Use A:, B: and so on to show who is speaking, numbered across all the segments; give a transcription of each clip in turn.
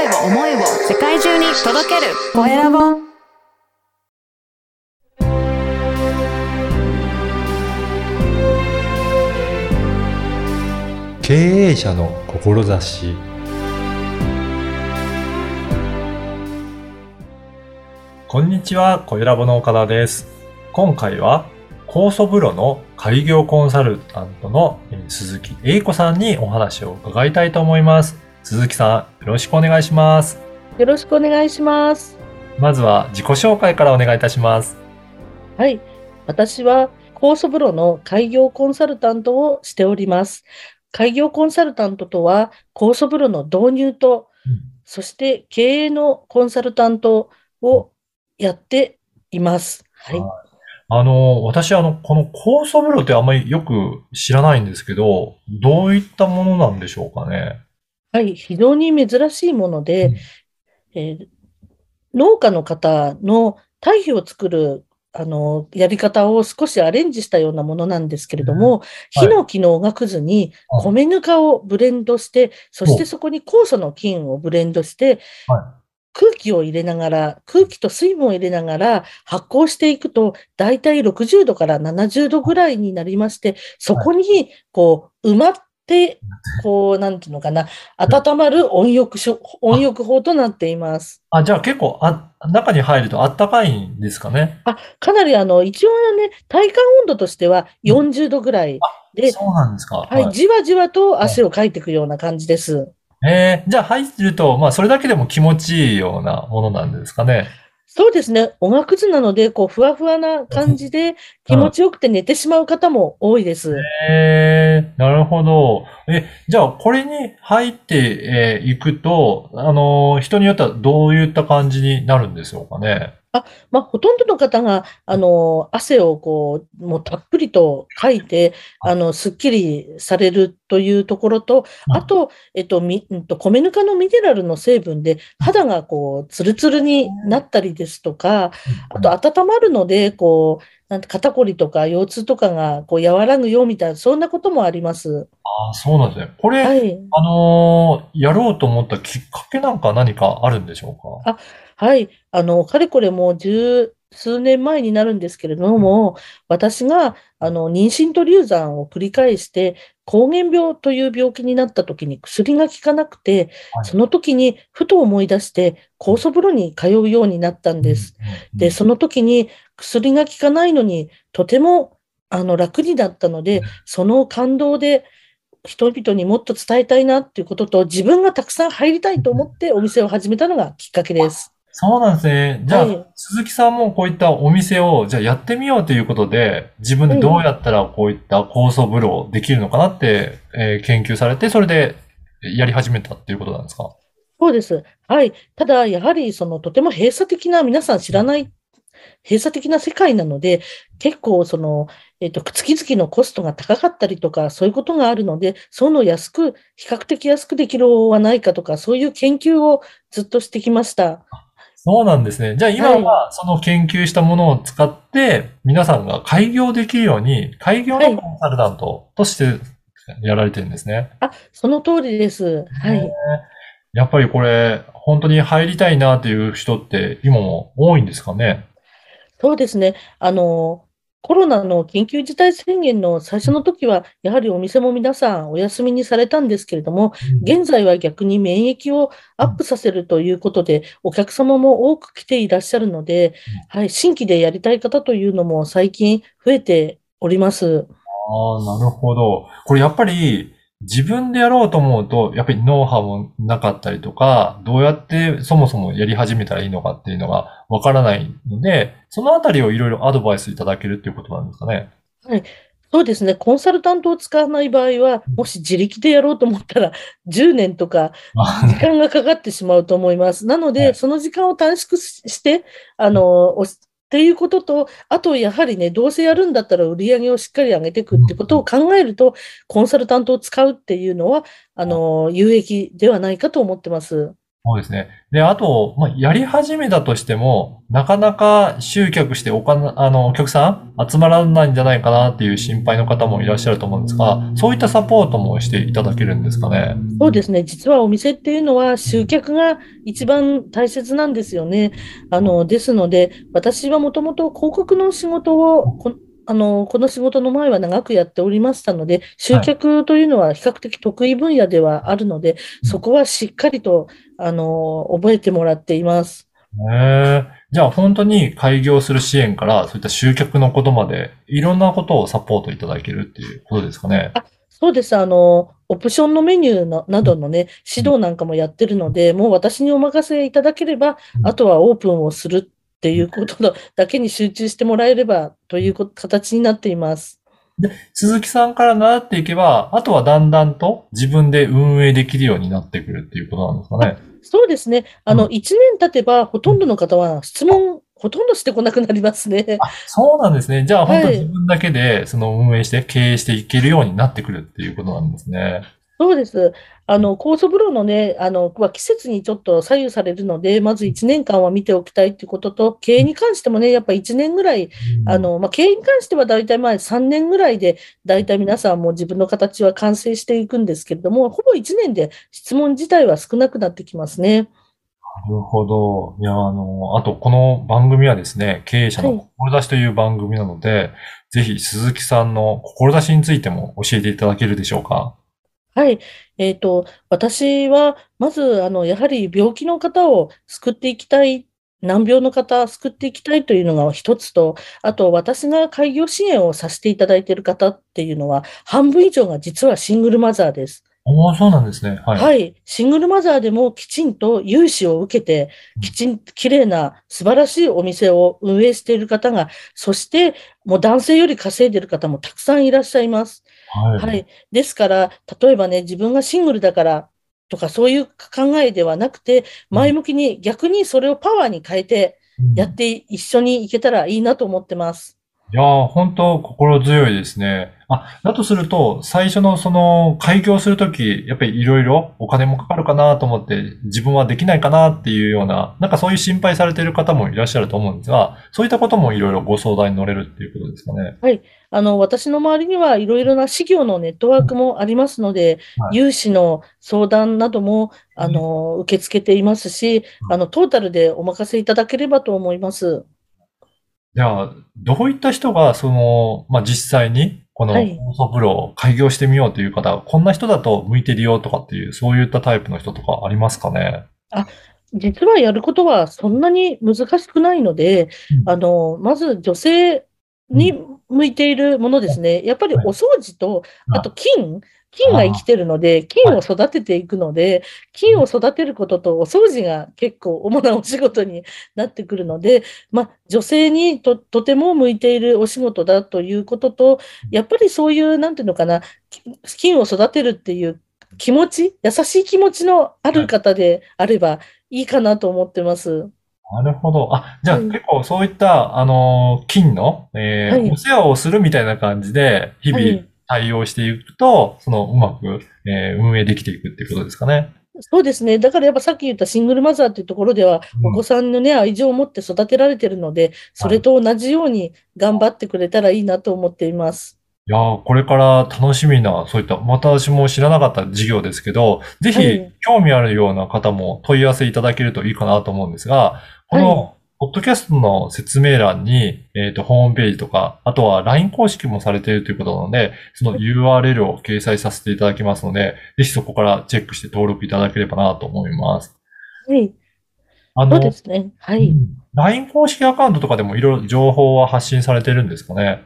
A: 声を思いを世界中に届けるコエラボ
B: 経営者の志こんにちは、コエラボの岡田です。今回は、酵素風呂の開業コンサルタントの鈴木英子さんにお話を伺いたいと思います。鈴木さん、よろしくお願いします。
C: よろしくお願いします。
B: まずは自己紹介からお願いいたします。
C: はい。私は酵素風呂の開業コンサルタントをしております。開業コンサルタントとは、酵素風呂の導入と、そして経営のコンサルタントをやっています。はい。
B: あの、私、あの、この酵素風呂ってあんまりよく知らないんですけど、どういったものなんでしょうかね。
C: はい。非常に珍しいもので、えー農家の方の堆肥を作るあのやり方を少しアレンジしたようなものなんですけれども、
B: はい。
C: 火の機能がくずに
B: はい
C: 米ぬかをブレンドして、そし
B: ほう。
C: てそこに酵素の菌をブレンドして、
B: は
C: 空気を入れながら、空気と水分を入れながら発酵していくと、だいたい60度から70度ぐらいになりまして、そこにこう埋まって、こう、なんていうのかな、温まる温浴しょ温浴法となっています。
B: あ、じゃあ結構、あ、中に入るとあったかいんですかね。
C: あ、かなりあの、一応ね、体感温度としては40度ぐらいで、
B: そうなんですか。
C: はい、じわじわと汗をかいていくような感じです。
B: えー、じゃあ入ると、まあ、それだけでも気持ちいいようなものなんですかね。
C: そうですね。おがくずなので、こう、ふわふわな感じで気持ちよくて寝てしまう方も多いです。
B: えー、なるほど。え、じゃあ、これに入ってえーいくと、あのー人によってはどういった感じになるんでしょうかね？
C: まあ、ほとんどの方が、あの、汗をこう、もうたっぷりとかいて、あの、すっきりされるというところと、あと、えっと、み、うんと、米ぬかのミネラルの成分で肌がこう、ツルツルになったりですとか、あと、温まるので、こう、なんて肩こりとか腰痛とかがこう和らぐよみたいな、そんなこともあります。
B: あーそうなんですね。これ、
C: はい。
B: あのーやろうと思ったきっかけなんか何かあるんでしょうか？
C: はい。あの、かれこれもう十数年前になるんですけれども、私が、あの、妊娠と流産を繰り返して、膠原病という病気になった時に薬が効かなくて、
B: はい
C: その時にふと思い出して、酵素風呂に通うようになったんです。。で、その時に薬が効かないのに、とても、あの、楽になったので、その感動で、人々にもっと伝えたいなっていうことと、自分がたくさん入りたいと思ってお店を始めたのがきっかけです。
B: そうなんですね。じゃあ、
C: はい
B: 鈴木さんもこういったお店を、じゃあやってみようということで、自分でどうやったらこういった酵素風呂できるのかなって、えー研究されて、それでやり始めたっていうことなんですか？
C: そうです。はい。ただ、やはり、その、とても閉鎖的な、皆さん知らない、閉鎖的な世界なので、結構、その、えっと、月々のコストが高かったりとか、そういうことがあるので、そういうのを安く、比較的安くできる方はないかとか、そういう研究をずっとしてきました。
B: そうなんですね。じゃあ今はその研究したものを使って、皆さんが開業できるように、開業のコンサルタントとしてやられてるんですね。
C: あ、その通りです。はい。
B: やっぱりこれ、本当に入りたいなっていう人って今も多いんですかね？
C: そうですね。あの、コロナの緊急事態宣言の最初の時は、やはりお店も皆さんお休みにされたんですけれども、現在は逆に免疫をアップさせるということで、お客様も多く来ていらっしゃるので、はい、新規でやりたい方というのも最近増えております。
B: ああ、なるほど。これやっぱり自分でやろうと思うと、やっぱりノウハウもなかったりとか、どうやってそもそもやり始めたらいいのかっていうのがわからないので、そのあたりをいろいろアドバイスいただけるっていうことなんですかね。
C: そうですね。コンサルタントを使わない場合は、もし自力でやろうと思ったら、10年とか 時間がかかってしまうと思います。なの
B: は
C: で、
B: い
C: その時間を短縮しして、あの、おっていうことと、あと、やはりね、どうせやるんだったら売り上げをしっかり上げていくってことを考えると、コンサルタントを使うっていうのは、あの、有益ではないかと思ってます。
B: そうですね。で、あと、まあ、やり始めたとしても、なかなか集客してお金、あの、お客さん集まらないんじゃないかなっていう心配の方もいらっしゃると思うんですが、そういったサポートもしていただけるんですかね？
C: そうですね。実はお店っていうのは集客が一番大切なんですよね。あの、ですので、私はもともと広告の仕事をこ、あの、この仕事の前は長くやっておりましたので、集客というのは比較的得意分野ではあるので、そこはしっかりと、あの、覚えてもらっています。
B: へえ。じゃあ本当に開業する支援から、そういった集客のことまで、いろんなことをサポートいただけるっていうことですかね？
C: そうです。あの、オプションのメニューのなどのね、指導なんかもやってるので、もう私にお任せいただければ、あとはオープンをするっていうことのだけに集中してもらえればというこ形になっています。
B: 鈴木さんから習っていけば、あとはだんだんと自分で運営できるようになってくるっていうことなんですかね。
C: そうですね。あの、
B: うん
C: 1年経てば、ほとんどの方は質問、ほとんどしてこなくなりますね。
B: あ、そうなんですね。じゃあ本当自分だけでその運営して経営していけるようになってくるっていうことなんですね。
C: そうです。あの、酵素風呂のね、あの、は季節にちょっと左右されるので、まず1年間は見ておきたいっていうことと、経営に関してもね、やっぱ1年ぐらい、あの、まあ、経営に関しては大体まあ3年ぐらいで、大体皆さんも自分の形は完成していくんですけれども、ほぼ1年で質問自体は少なくなってきますね。
B: なるほど。いや、あの、あと、この番組はですね、経営者の志という番組なので、ぜひ鈴木さんの志についても教えていただけるでしょうか？
C: はい。えっと、私は、まず、あの、やはり病気の方を救っていきたい、難病の方、救っていきたいというのが一つと、あと、私が開業支援をさせていただいている方っていうのは、半分以上が実はシングルマザーです。
B: おー、そうなんですね。はい。
C: はい。シングルマザーでもきちんと融資を受けて、きちんと綺麗な素晴らしいお店を運営している方が、そしてもう男性より稼いでいる方もたくさんいらっしゃいます。
B: はい。
C: はい。ですから、例えばね、自分がシングルだからとかそういう考えではなくて、前向きに逆にそれをパワーに変えて
B: うん
C: やって一緒にいけたらいいなと思ってます。
B: いやー、本当心強いですね。あ、だとすると、最初のその、開業するとき、やっぱりいろいろお金もかかるかなと思って、自分はできないかなっていうような、なんかそういう心配されている方もいらっしゃると思うんですが、そういったこともいろいろご相談に乗れるっていうことですかね。
C: あの、私の周りにはいろいろな事業のネットワークもありますので、
B: はい
C: 融資の相談なども、あの、受け付けていますし、あの、トータルでお任せいただければと思います。
B: じゃあ、どういった人が、その、まあ、実際に、この、
C: はい
B: 酵素風呂を開業してみようという方、こんな人だと向いてるよとかっていう、そういったタイプの人とかありますかね？
C: 実はやることはそんなに難しくないので、
B: うん
C: あの、まず女性に向いているものですね。やっぱりお掃除と、
B: はい
C: あと菌、菌が生きてるので、菌を育てていくので、菌を育てることとお掃除が結構主なお仕事になってくるので、まあ、女性にととても向いているお仕事だということと、やっぱりそういう、なんていうのかな、き菌を育てるっていう気持ち、優しい気持ちのある方であればいいかなと思ってます。
B: なるほど。あ、じゃあ
C: うん
B: 結構そういった、あの、菌の、えー
C: はい
B: お世話をするみたいな感じで、日々
C: はい
B: 対応していくと、その、うまく、えー運営できていくっていうことですかね。
C: そうですね。だからやっぱさっき言ったシングルマザーっていうところでは、
B: うん
C: お子さんのね、愛情を持って育てられてるので、それと同じように頑張ってくれたらいいなと思っています。
B: いやーこれから楽しみな、そういった、また私も知らなかった事業ですけど、ぜひ
C: はい
B: 興味あるような方も問い合わせいただけるといいかなと思うんですが、こ
C: は
B: の、ポッドキャストの説明欄に、えっと、ホームページとか、あとは LINE 公式もされているということなので、その URL を掲載させていただきますので、ぜひそこからチェックして登録いただければなと思います。
C: はい。
B: あの
C: そうで、すね。はい。
B: うん LINE 公式アカウントとかでもいろいろ情報は発信されてるんですかね？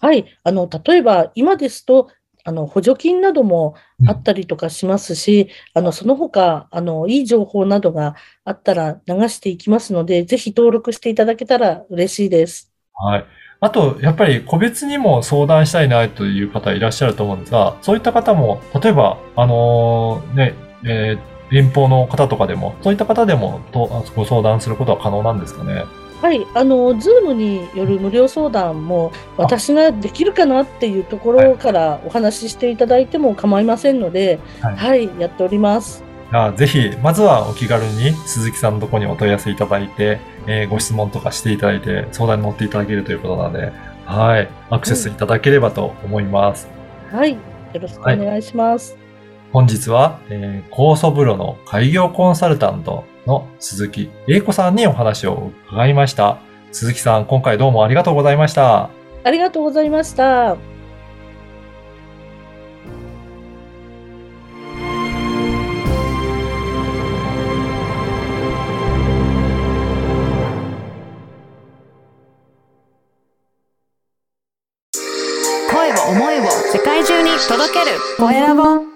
C: はい。あの、例えば今ですと、あの、補助金などもあったりとかしますし、あの、その他、あの、いい情報などがあったら流していきますので、ぜひ登録していただけたら嬉しいです。
B: はい。あと、やっぱり個別にも相談したいなという方いらっしゃると思うんですが、そういった方も、例えば、あのーね、えー遠方の方とかでも、そういった方でもとご相談することは可能なんですかね？
C: はい、あの、ズームによる無料相談も、私ができるかなっていうところからお話ししていただいても構いませんので、
B: はい
C: はい、やっております。
B: あぜひ、まずはお気軽に鈴木さんのところにお問い合わせいただいて、えーご質問とかしていただいて、相談に乗っていただけるということなので、はい、アクセスいただければと思います。
C: はい。よろしくお願いします。
B: 本日は、えー、高素風呂の開業コンサルタントの鈴木英子さんにお話を伺いました。鈴木さん、今回どうもありがとうございました。
C: ありがとうございました。
A: 声を思いを世界中に届けるコエラボ